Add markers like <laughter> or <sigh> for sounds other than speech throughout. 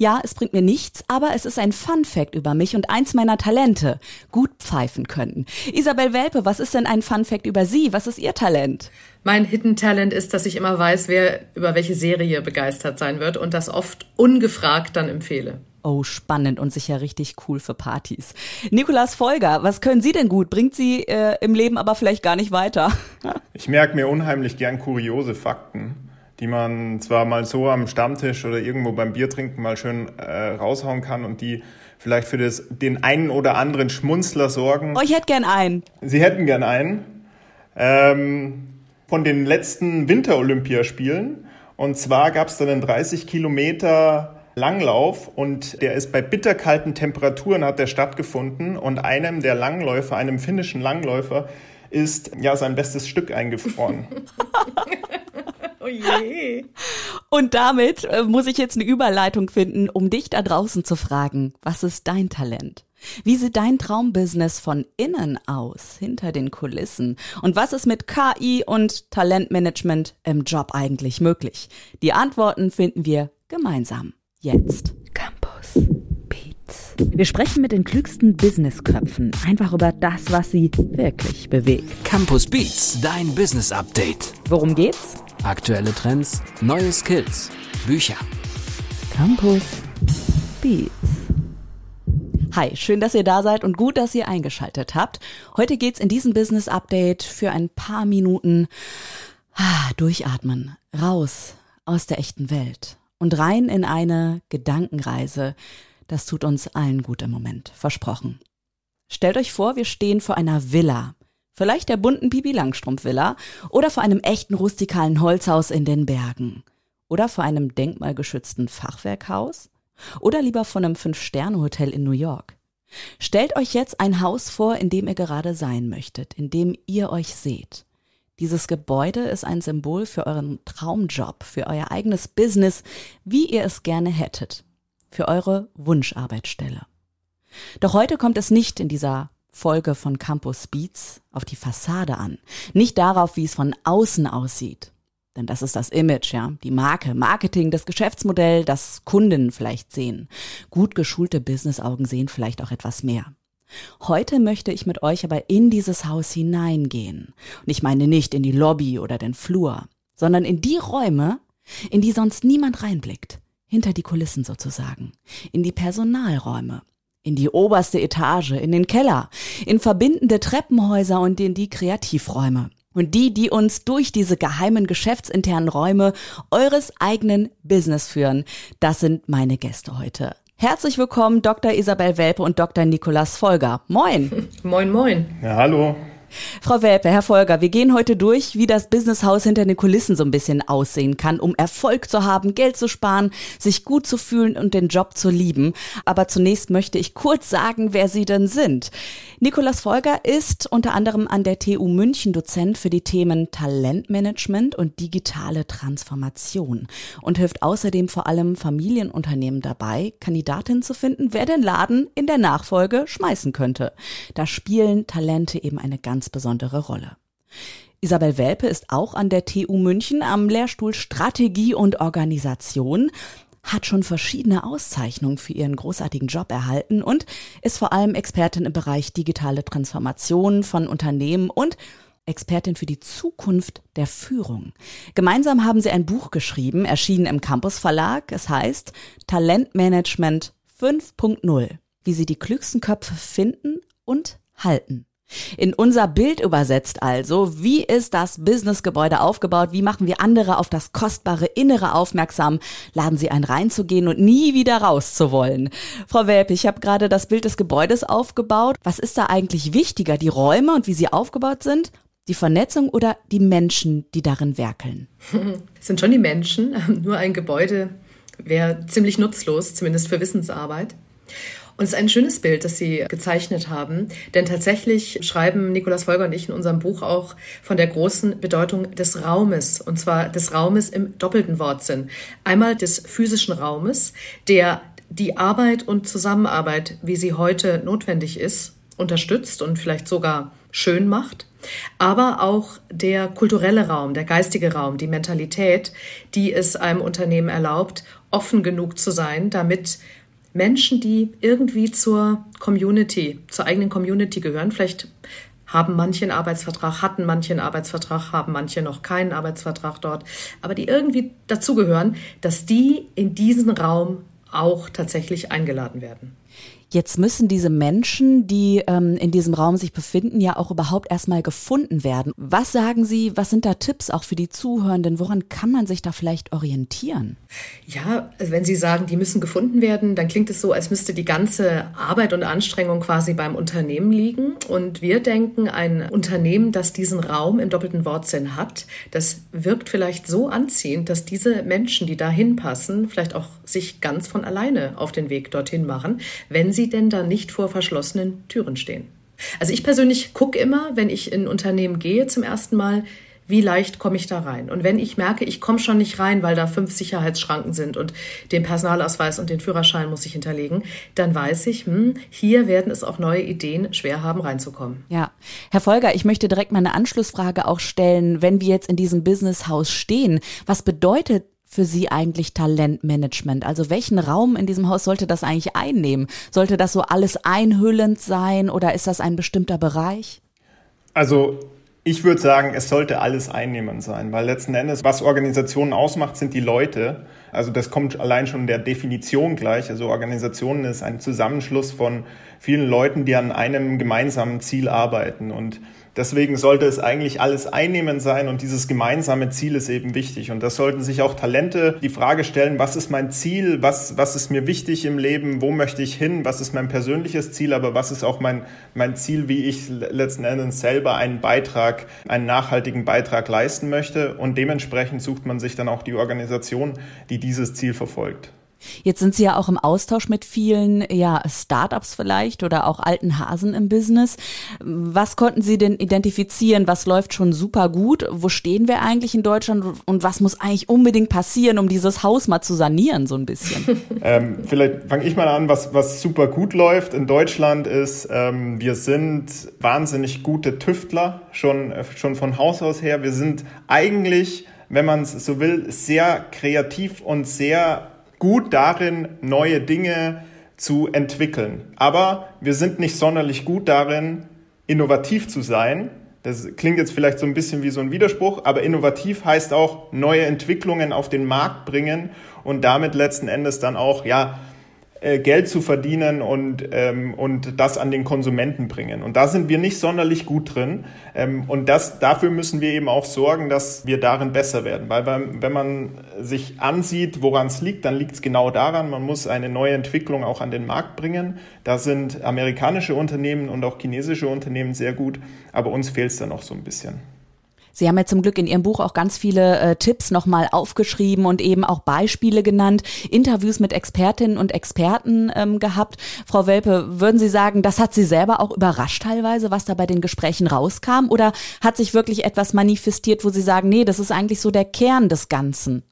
Ja, es bringt mir nichts, aber es ist ein Fun Fact über mich und eins meiner Talente. Gut pfeifen können. Isabel Welpe, was ist denn ein Fun Fact über Sie? Was ist Ihr Talent? Mein Hidden Talent ist, dass ich immer weiß, wer über welche Serie begeistert sein wird und das oft ungefragt dann empfehle. Oh, spannend und sicher richtig cool für Partys. Nikolas Folger, was können Sie denn gut? Bringt Sie äh, im Leben aber vielleicht gar nicht weiter? <laughs> ich merke mir unheimlich gern kuriose Fakten, die man zwar mal so am Stammtisch oder irgendwo beim Biertrinken mal schön äh, raushauen kann und die vielleicht für das, den einen oder anderen Schmunzler sorgen. Oh, ich hätte gern einen. Sie hätten gern einen. Ähm, von den letzten Winterolympiaspielen. Und zwar gab es dann einen 30 Kilometer Langlauf und der ist bei bitterkalten Temperaturen hat der stattgefunden und einem der Langläufer, einem finnischen Langläufer, ist ja sein bestes Stück eingefroren. <laughs> oh je. Und damit äh, muss ich jetzt eine Überleitung finden, um dich da draußen zu fragen, was ist dein Talent? Wie sieht dein Traumbusiness von innen aus, hinter den Kulissen? Und was ist mit KI und Talentmanagement im Job eigentlich möglich? Die Antworten finden wir gemeinsam jetzt. Campus Beats. Wir sprechen mit den klügsten Businessköpfen einfach über das, was sie wirklich bewegt. Campus Beats, dein Business Update. Worum geht's? Aktuelle Trends, neue Skills, Bücher. Campus Beats. Hi, schön, dass ihr da seid und gut, dass ihr eingeschaltet habt. Heute geht's in diesem Business Update für ein paar Minuten ah, durchatmen, raus aus der echten Welt und rein in eine Gedankenreise. Das tut uns allen gut im Moment, versprochen. Stellt euch vor, wir stehen vor einer Villa. Vielleicht der bunten Pipi Langstrumpf Villa oder vor einem echten rustikalen Holzhaus in den Bergen. Oder vor einem denkmalgeschützten Fachwerkhaus oder lieber von einem Fünf-Sterne-Hotel in New York. Stellt euch jetzt ein Haus vor, in dem ihr gerade sein möchtet, in dem ihr euch seht. Dieses Gebäude ist ein Symbol für euren Traumjob, für euer eigenes Business, wie ihr es gerne hättet, für eure Wunscharbeitsstelle. Doch heute kommt es nicht in dieser Folge von Campus Beats auf die Fassade an, nicht darauf, wie es von außen aussieht, denn das ist das Image, ja, die Marke, Marketing, das Geschäftsmodell, das Kunden vielleicht sehen. Gut geschulte Businessaugen sehen vielleicht auch etwas mehr. Heute möchte ich mit euch aber in dieses Haus hineingehen. Und ich meine nicht in die Lobby oder den Flur, sondern in die Räume, in die sonst niemand reinblickt. Hinter die Kulissen sozusagen. In die Personalräume. In die oberste Etage, in den Keller, in verbindende Treppenhäuser und in die Kreativräume. Und die, die uns durch diese geheimen geschäftsinternen Räume eures eigenen Business führen, das sind meine Gäste heute. Herzlich willkommen, Dr. Isabel Welpe und Dr. Nikolas Folger. Moin. <laughs> Moin, moin. Ja, hallo. <laughs> Frau Welpe, Herr Volker, wir gehen heute durch, wie das Businesshaus hinter den Kulissen so ein bisschen aussehen kann, um Erfolg zu haben, Geld zu sparen, sich gut zu fühlen und den Job zu lieben. Aber zunächst möchte ich kurz sagen, wer Sie denn sind. Nikolas Volker ist unter anderem an der TU München Dozent für die Themen Talentmanagement und digitale Transformation und hilft außerdem vor allem Familienunternehmen dabei, Kandidatinnen zu finden, wer den Laden in der Nachfolge schmeißen könnte. Da spielen Talente eben eine ganz ganz besondere Rolle. Isabel Welpe ist auch an der TU München am Lehrstuhl Strategie und Organisation, hat schon verschiedene Auszeichnungen für ihren großartigen Job erhalten und ist vor allem Expertin im Bereich digitale Transformation von Unternehmen und Expertin für die Zukunft der Führung. Gemeinsam haben sie ein Buch geschrieben, erschienen im Campus Verlag. Es heißt Talentmanagement 5.0, wie sie die klügsten Köpfe finden und halten. In unser Bild übersetzt also, wie ist das Businessgebäude aufgebaut? Wie machen wir andere auf das kostbare Innere aufmerksam? Laden Sie ein reinzugehen und nie wieder rauszuwollen. Frau Welpe, ich habe gerade das Bild des Gebäudes aufgebaut. Was ist da eigentlich wichtiger, die Räume und wie sie aufgebaut sind? Die Vernetzung oder die Menschen, die darin werkeln? Es <laughs> sind schon die Menschen. <laughs> Nur ein Gebäude wäre ziemlich nutzlos, zumindest für Wissensarbeit. Und es ist ein schönes Bild, das Sie gezeichnet haben, denn tatsächlich schreiben Nikolaus Folger und ich in unserem Buch auch von der großen Bedeutung des Raumes, und zwar des Raumes im doppelten Wortsinn. Einmal des physischen Raumes, der die Arbeit und Zusammenarbeit, wie sie heute notwendig ist, unterstützt und vielleicht sogar schön macht. aber auch der kulturelle Raum, der geistige Raum, die Mentalität, die es einem Unternehmen erlaubt, offen genug zu sein, damit Menschen, die irgendwie zur Community, zur eigenen Community gehören, vielleicht haben manche einen Arbeitsvertrag, hatten manche einen Arbeitsvertrag, haben manche noch keinen Arbeitsvertrag dort, aber die irgendwie dazugehören, dass die in diesen Raum auch tatsächlich eingeladen werden. Jetzt müssen diese Menschen, die ähm, in diesem Raum sich befinden, ja auch überhaupt erstmal gefunden werden. Was sagen Sie, was sind da Tipps auch für die Zuhörenden? Woran kann man sich da vielleicht orientieren? Ja, also wenn Sie sagen, die müssen gefunden werden, dann klingt es so, als müsste die ganze Arbeit und Anstrengung quasi beim Unternehmen liegen. Und wir denken, ein Unternehmen, das diesen Raum im doppelten Wortsinn hat, das wirkt vielleicht so anziehend, dass diese Menschen, die dahin passen, vielleicht auch sich ganz von alleine auf den Weg dorthin machen, wenn sie denn da nicht vor verschlossenen Türen stehen. Also ich persönlich gucke immer, wenn ich in ein Unternehmen gehe zum ersten Mal, wie leicht komme ich da rein? Und wenn ich merke, ich komme schon nicht rein, weil da fünf Sicherheitsschranken sind und den Personalausweis und den Führerschein muss ich hinterlegen, dann weiß ich, hm, hier werden es auch neue Ideen schwer haben, reinzukommen. Ja. Herr Folger, ich möchte direkt mal eine Anschlussfrage auch stellen. Wenn wir jetzt in diesem Businesshaus stehen, was bedeutet für Sie eigentlich Talentmanagement? Also welchen Raum in diesem Haus sollte das eigentlich einnehmen? Sollte das so alles einhüllend sein oder ist das ein bestimmter Bereich? Also ich würde sagen, es sollte alles einnehmend sein, weil letzten Endes, was Organisationen ausmacht, sind die Leute. Also das kommt allein schon der Definition gleich. Also Organisationen ist ein Zusammenschluss von vielen Leuten, die an einem gemeinsamen Ziel arbeiten. Und Deswegen sollte es eigentlich alles einnehmend sein und dieses gemeinsame Ziel ist eben wichtig. Und das sollten sich auch Talente die Frage stellen, was ist mein Ziel, was, was ist mir wichtig im Leben, wo möchte ich hin, was ist mein persönliches Ziel, aber was ist auch mein, mein Ziel, wie ich letzten Endes selber einen Beitrag, einen nachhaltigen Beitrag leisten möchte. Und dementsprechend sucht man sich dann auch die Organisation, die dieses Ziel verfolgt. Jetzt sind Sie ja auch im Austausch mit vielen ja, Startups vielleicht oder auch alten Hasen im Business. Was konnten Sie denn identifizieren? Was läuft schon super gut? Wo stehen wir eigentlich in Deutschland und was muss eigentlich unbedingt passieren, um dieses Haus mal zu sanieren, so ein bisschen? <laughs> ähm, vielleicht fange ich mal an, was, was super gut läuft in Deutschland ist, ähm, wir sind wahnsinnig gute Tüftler, schon, schon von Haus aus her. Wir sind eigentlich, wenn man es so will, sehr kreativ und sehr gut darin, neue Dinge zu entwickeln. Aber wir sind nicht sonderlich gut darin, innovativ zu sein. Das klingt jetzt vielleicht so ein bisschen wie so ein Widerspruch, aber innovativ heißt auch neue Entwicklungen auf den Markt bringen und damit letzten Endes dann auch, ja, Geld zu verdienen und, ähm, und das an den Konsumenten bringen. Und da sind wir nicht sonderlich gut drin. Ähm, und das, dafür müssen wir eben auch sorgen, dass wir darin besser werden. Weil wenn man sich ansieht, woran es liegt, dann liegt es genau daran, man muss eine neue Entwicklung auch an den Markt bringen. Da sind amerikanische Unternehmen und auch chinesische Unternehmen sehr gut, aber uns fehlt es da noch so ein bisschen. Sie haben ja zum Glück in Ihrem Buch auch ganz viele äh, Tipps nochmal aufgeschrieben und eben auch Beispiele genannt, Interviews mit Expertinnen und Experten ähm, gehabt. Frau Welpe, würden Sie sagen, das hat Sie selber auch überrascht teilweise, was da bei den Gesprächen rauskam? Oder hat sich wirklich etwas manifestiert, wo Sie sagen, nee, das ist eigentlich so der Kern des Ganzen?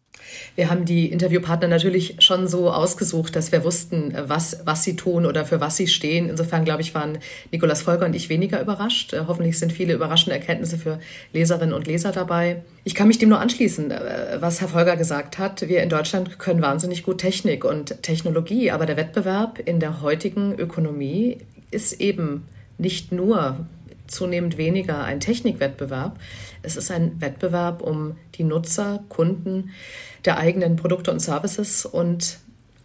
Wir haben die Interviewpartner natürlich schon so ausgesucht, dass wir wussten, was, was sie tun oder für was sie stehen. Insofern, glaube ich, waren Nikolas Volker und ich weniger überrascht. Äh, hoffentlich sind viele überraschende Erkenntnisse für Leserinnen und Leser dabei. Ich kann mich dem nur anschließen, äh, was Herr Volker gesagt hat. Wir in Deutschland können wahnsinnig gut Technik und Technologie, aber der Wettbewerb in der heutigen Ökonomie ist eben nicht nur zunehmend weniger ein Technikwettbewerb. Es ist ein Wettbewerb um die Nutzer, Kunden, der eigenen Produkte und Services und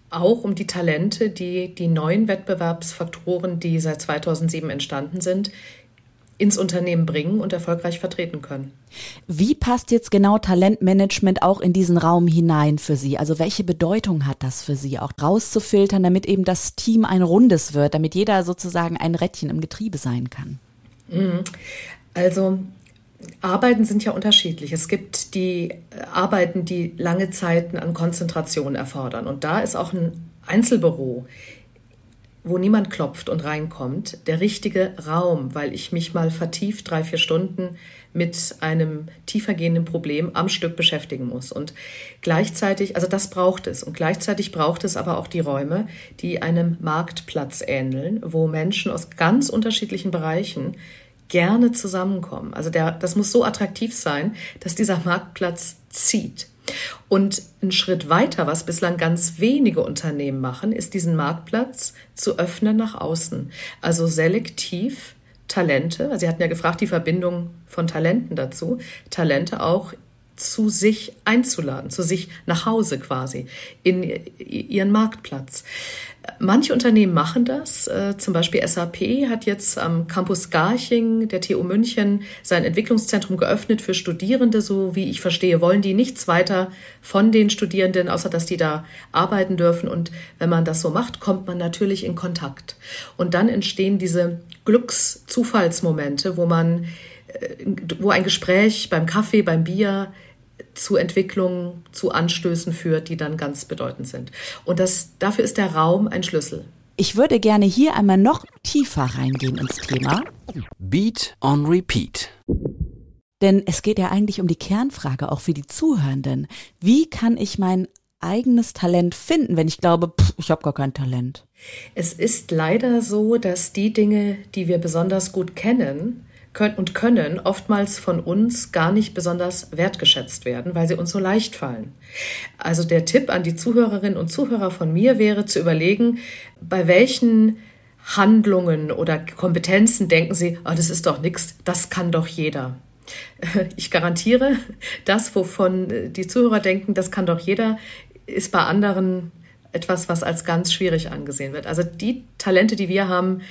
auch um die Talente, die die neuen Wettbewerbsfaktoren, die seit 2007 entstanden sind, ins Unternehmen bringen und erfolgreich vertreten können. Wie passt jetzt genau Talentmanagement auch in diesen Raum hinein für Sie? Also welche Bedeutung hat das für Sie, auch rauszufiltern, damit eben das Team ein rundes wird, damit jeder sozusagen ein Rädchen im Getriebe sein kann? Mhm. Also Arbeiten sind ja unterschiedlich. Es gibt die äh, Arbeiten, die lange Zeiten an Konzentration erfordern. Und da ist auch ein Einzelbüro, wo niemand klopft und reinkommt, der richtige Raum, weil ich mich mal vertieft drei, vier Stunden mit einem tiefergehenden Problem am Stück beschäftigen muss. Und gleichzeitig, also das braucht es. Und gleichzeitig braucht es aber auch die Räume, die einem Marktplatz ähneln, wo Menschen aus ganz unterschiedlichen Bereichen gerne zusammenkommen. Also der, das muss so attraktiv sein, dass dieser Marktplatz zieht. Und ein Schritt weiter, was bislang ganz wenige Unternehmen machen, ist diesen Marktplatz zu öffnen nach außen. Also selektiv Talente, Sie hatten ja gefragt, die Verbindung von Talenten dazu, Talente auch zu sich einzuladen, zu sich nach Hause quasi, in ihren Marktplatz. Manche Unternehmen machen das. Äh, zum Beispiel SAP hat jetzt am Campus Garching der TU München sein Entwicklungszentrum geöffnet für Studierende. So wie ich verstehe, wollen die nichts weiter von den Studierenden, außer dass die da arbeiten dürfen. Und wenn man das so macht, kommt man natürlich in Kontakt. Und dann entstehen diese Glückszufallsmomente, wo man, äh, wo ein Gespräch beim Kaffee, beim Bier zu Entwicklungen, zu Anstößen führt, die dann ganz bedeutend sind. Und das, dafür ist der Raum ein Schlüssel. Ich würde gerne hier einmal noch tiefer reingehen ins Thema. Beat on Repeat. Denn es geht ja eigentlich um die Kernfrage, auch für die Zuhörenden. Wie kann ich mein eigenes Talent finden, wenn ich glaube, pff, ich habe gar kein Talent? Es ist leider so, dass die Dinge, die wir besonders gut kennen, können und können oftmals von uns gar nicht besonders wertgeschätzt werden, weil sie uns so leicht fallen. Also der Tipp an die Zuhörerinnen und Zuhörer von mir wäre zu überlegen, bei welchen Handlungen oder Kompetenzen denken Sie, oh, das ist doch nichts, das kann doch jeder. <laughs> Ich garantiere, das, wovon die Zuhörer denken, das kann doch jeder, ist bei anderen etwas, was als ganz schwierig angesehen wird. Also die Talente, die wir haben,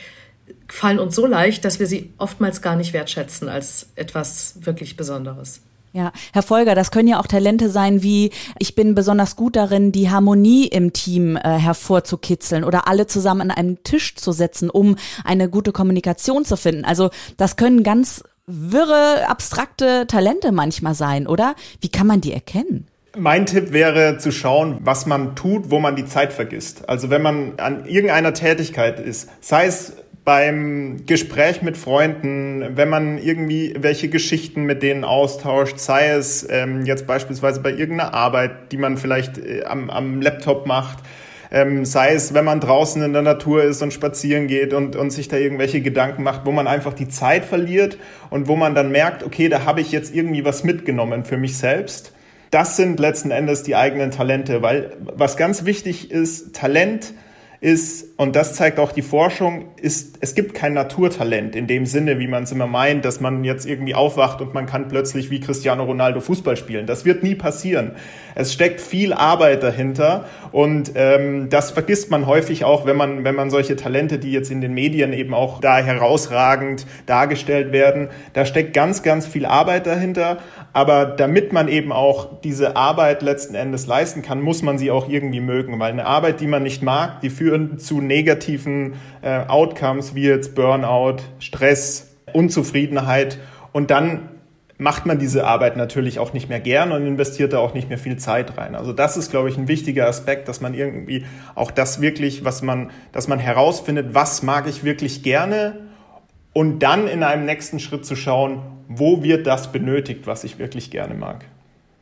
fallen uns so leicht, dass wir sie oftmals gar nicht wertschätzen als etwas wirklich Besonderes. Ja, Herr Folger, das können ja auch Talente sein wie, ich bin besonders gut darin, die Harmonie im Team äh, hervorzukitzeln oder alle zusammen an einem Tisch zu setzen, um eine gute Kommunikation zu finden. Also das können ganz wirre, abstrakte Talente manchmal sein, oder? Wie kann man die erkennen? Mein Tipp wäre zu schauen, was man tut, wo man die Zeit vergisst. Also wenn man an irgendeiner Tätigkeit ist, sei es beim Gespräch mit Freunden, wenn man irgendwie welche Geschichten mit denen austauscht, sei es ähm, jetzt beispielsweise bei irgendeiner Arbeit, die man vielleicht äh, am, am Laptop macht, ähm, sei es, wenn man draußen in der Natur ist und spazieren geht und, und sich da irgendwelche Gedanken macht, wo man einfach die Zeit verliert und wo man dann merkt, okay, da habe ich jetzt irgendwie was mitgenommen für mich selbst. Das sind letzten Endes die eigenen Talente, weil was ganz wichtig ist, Talent ist, und das zeigt auch die Forschung, ist, es gibt kein Naturtalent in dem Sinne, wie man es immer meint, dass man jetzt irgendwie aufwacht und man kann plötzlich wie Cristiano Ronaldo Fußball spielen. Das wird nie passieren. Es steckt viel Arbeit dahinter und ähm, das vergisst man häufig auch, wenn man, wenn man solche Talente, die jetzt in den Medien eben auch da herausragend dargestellt werden, da steckt ganz, ganz viel Arbeit dahinter. Aber damit man eben auch diese Arbeit letzten Endes leisten kann, muss man sie auch irgendwie mögen, weil eine Arbeit, die man nicht mag, die führen zu negativen äh, Outcomes wie jetzt Burnout, Stress, Unzufriedenheit und dann macht man diese Arbeit natürlich auch nicht mehr gern und investiert da auch nicht mehr viel Zeit rein. Also das ist, glaube ich, ein wichtiger Aspekt, dass man irgendwie auch das wirklich, was man, dass man herausfindet, was mag ich wirklich gerne und dann in einem nächsten Schritt zu schauen, wo wird das benötigt, was ich wirklich gerne mag.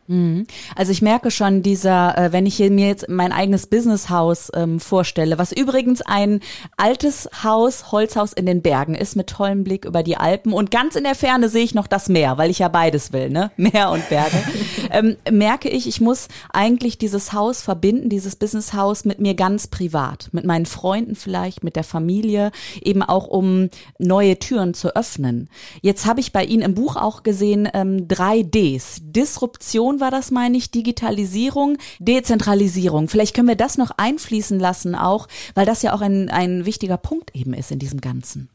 Mhm. Also ich merke schon dieser, äh, wenn ich hier mir jetzt mein eigenes Businesshaus ähm, vorstelle, was übrigens ein altes Haus, Holzhaus in den Bergen ist mit tollem Blick über die Alpen und ganz in der Ferne sehe ich noch das Meer, weil ich ja beides will, ne? <laughs> Meer und Berge. <laughs> ähm, merke ich, ich muss eigentlich dieses Haus verbinden, dieses Businesshaus mit mir ganz privat, mit meinen Freunden vielleicht, mit der Familie, eben auch um neue Türen zu öffnen. Jetzt habe ich bei Ihnen im Buch auch gesehen ähm, drei Ds. Disruption war das, meine ich, Digitalisierung, Dezentralisierung. Vielleicht können wir das noch einfließen lassen auch, weil das ja auch ein, ein wichtiger Punkt eben ist in diesem Ganzen.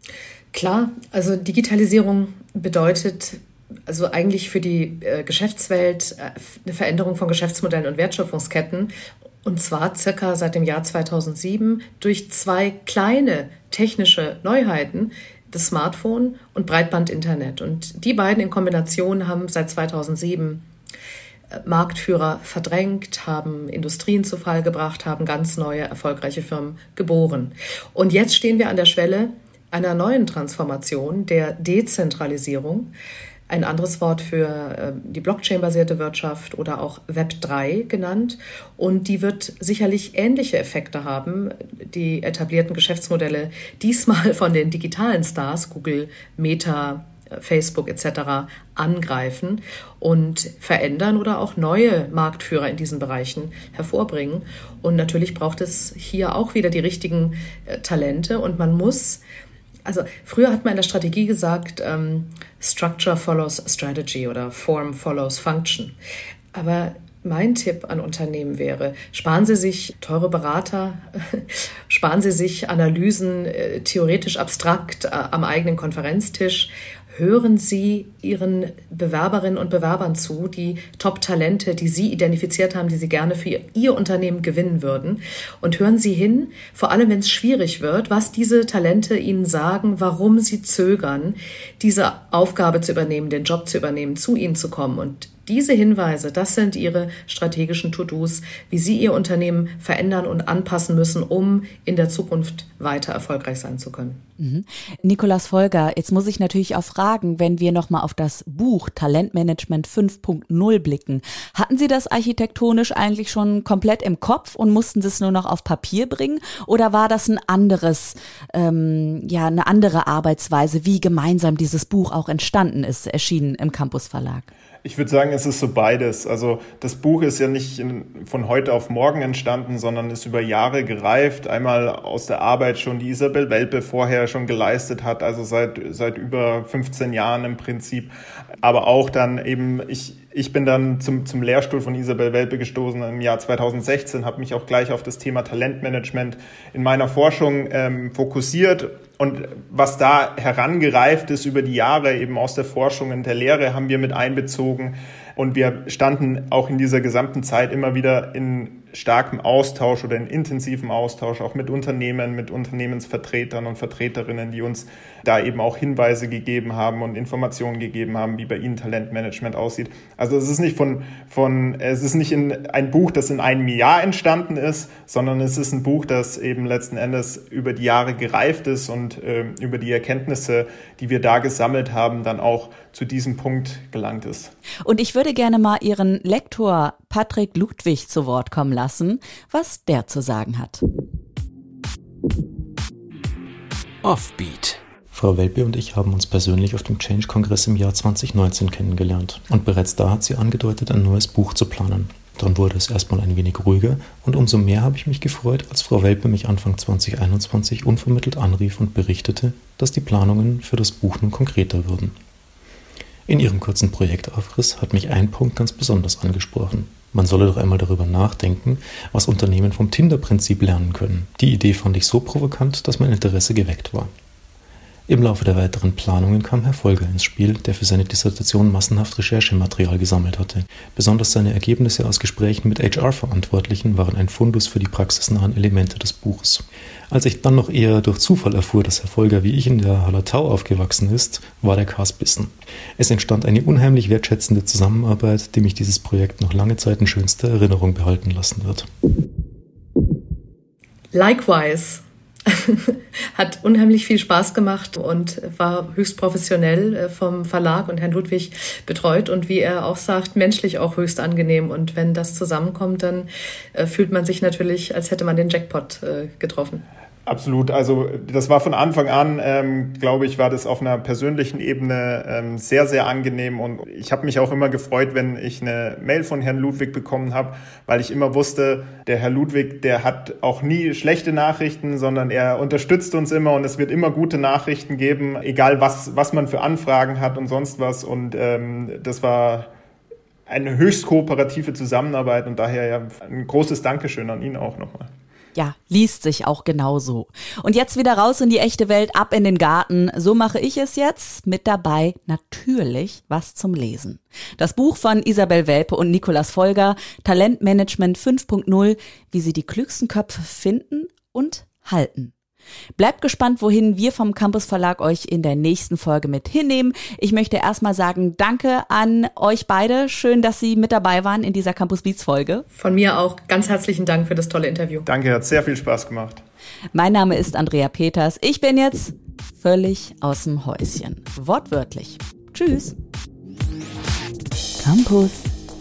Klar, also Digitalisierung bedeutet also eigentlich für die äh, Geschäftswelt äh, eine Veränderung von Geschäftsmodellen und Wertschöpfungsketten. Und zwar circa seit dem Jahr 2007 durch zwei kleine technische Neuheiten, das Smartphone und Breitbandinternet. Und die beiden in Kombination haben seit 2007 Marktführer verdrängt, haben Industrien zu Fall gebracht, haben ganz neue, erfolgreiche Firmen geboren. Und jetzt stehen wir an der Schwelle einer neuen Transformation, der Dezentralisierung. Ein anderes Wort für äh, die Blockchain-basierte Wirtschaft oder auch Web 3 genannt. Und die wird sicherlich ähnliche Effekte haben, die etablierten Geschäftsmodelle, diesmal von den digitalen Stars, Google, Meta, Facebook etc. angreifen und verändern oder auch neue Marktführer in diesen Bereichen hervorbringen. Und natürlich braucht es hier auch wieder die richtigen äh, Talente und man muss also früher hat man in der Strategie gesagt, ähm, Structure follows Strategy oder Form follows Function. Aber mein Tipp an Unternehmen wäre, sparen Sie sich teure Berater, <laughs> sparen Sie sich Analysen äh, theoretisch abstrakt äh, am eigenen Konferenztisch hören Sie Ihren Bewerberinnen und Bewerbern zu, die Top-Talente, die Sie identifiziert haben, die Sie gerne für Ihr Unternehmen gewinnen würden. Und hören Sie hin, vor allem wenn es schwierig wird, was diese Talente Ihnen sagen, warum sie zögern, diese Aufgabe zu übernehmen, den Job zu übernehmen, zu Ihnen zu kommen. Und diese Hinweise, das sind Ihre strategischen To-Dos, wie Sie Ihr Unternehmen verändern und anpassen müssen, um in der Zukunft weiter erfolgreich sein zu können. Mhm. Nikolas Folger, jetzt muss ich natürlich auch fragen, wenn wir nochmal auf das Buch Talentmanagement 5.0 blicken. Hatten Sie das architektonisch eigentlich schon komplett im Kopf und mussten Sie es nur noch auf Papier bringen? Oder war das ein anderes, ähm, ja, eine andere Arbeitsweise, wie gemeinsam dieses Buch auch entstanden ist, erschienen im Campus Verlag? Ich würde sagen, es ist so beides. Also das Buch ist ja nicht von heute auf morgen entstanden, sondern ist über Jahre gereift. Einmal aus der Arbeit schon, die Isabel Welpe vorher schon geleistet hat, also seit, seit über 15 Jahren im Prinzip. Aber auch dann eben, ich, ich bin dann zum, zum Lehrstuhl von Isabel Welpe gestoßen im Jahr 2016, habe mich auch gleich auf das Thema Talentmanagement in meiner Forschung ähm, fokussiert und was da herangereift ist über die Jahre eben aus der Forschung und der Lehre haben wir mit einbezogen. Und wir standen auch in dieser gesamten Zeit immer wieder in starkem Austausch oder in intensivem Austausch auch mit Unternehmen, mit Unternehmensvertretern und Vertreterinnen, die uns da eben auch Hinweise gegeben haben und Informationen gegeben haben, wie bei ihnen Talentmanagement aussieht. Also es ist nicht von, von es ist nicht in ein Buch, das in einem Jahr entstanden ist, sondern es ist ein Buch, das eben letzten Endes über die Jahre gereift ist und äh, über die Erkenntnisse, die wir da gesammelt haben, dann auch zu diesem Punkt gelangt ist. Und ich würde gerne mal Ihren Lektor Patrick Ludwig zu Wort kommen lassen, was der zu sagen hat. Offbeat. Frau Welpe und ich haben uns persönlich auf dem Change-Kongress im Jahr 2019 kennengelernt und bereits da hat sie angedeutet, ein neues Buch zu planen. Dann wurde es erstmal ein wenig ruhiger und umso mehr habe ich mich gefreut, als Frau Welpe mich Anfang 2021 unvermittelt anrief und berichtete, dass die Planungen für das Buch nun konkreter würden. In ihrem kurzen Projektaufriss hat mich ein Punkt ganz besonders angesprochen. Man solle doch einmal darüber nachdenken, was Unternehmen vom Tinder-Prinzip lernen können. Die Idee fand ich so provokant, dass mein Interesse geweckt war. Im Laufe der weiteren Planungen kam Herr Folger ins Spiel, der für seine Dissertation massenhaft Recherchematerial gesammelt hatte. Besonders seine Ergebnisse aus Gesprächen mit HR-Verantwortlichen waren ein Fundus für die praxisnahen Elemente des Buches. Als ich dann noch eher durch Zufall erfuhr, dass Herr Folger wie ich in der Hallertau aufgewachsen ist, war der Kars bissen. Es entstand eine unheimlich wertschätzende Zusammenarbeit, die mich dieses Projekt noch lange Zeit in schönster Erinnerung behalten lassen wird. Likewise. <laughs> hat unheimlich viel Spaß gemacht und war höchst professionell äh, vom Verlag und Herrn Ludwig betreut und wie er auch sagt, menschlich auch höchst angenehm. Und wenn das zusammenkommt, dann äh, fühlt man sich natürlich, als hätte man den Jackpot äh, getroffen. Absolut. Also das war von Anfang an, ähm, glaube ich, war das auf einer persönlichen Ebene ähm, sehr, sehr angenehm. Und ich habe mich auch immer gefreut, wenn ich eine Mail von Herrn Ludwig bekommen habe, weil ich immer wusste, der Herr Ludwig, der hat auch nie schlechte Nachrichten, sondern er unterstützt uns immer und es wird immer gute Nachrichten geben, egal was, was man für Anfragen hat und sonst was. Und ähm, das war eine höchst kooperative Zusammenarbeit und daher ja ein großes Dankeschön an ihn auch nochmal ja, liest sich auch genauso. Und jetzt wieder raus in die echte Welt, ab in den Garten. So mache ich es jetzt. Mit dabei natürlich was zum Lesen. Das Buch von Isabel Welpe und Nikolas Folger, Talentmanagement 5.0, wie sie die klügsten Köpfe finden und halten. Bleibt gespannt, wohin wir vom Campus Verlag euch in der nächsten Folge mit hinnehmen. Ich möchte erstmal sagen, danke an euch beide. Schön, dass Sie mit dabei waren in dieser Campus Beats Folge. Von mir auch ganz herzlichen Dank für das tolle Interview. Danke, hat sehr viel Spaß gemacht. Mein Name ist Andrea Peters. Ich bin jetzt völlig aus dem Häuschen. Wortwörtlich. Tschüss. Campus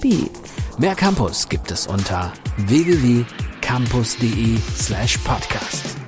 Beats. Mehr Campus gibt es unter www.campus.de slash podcast.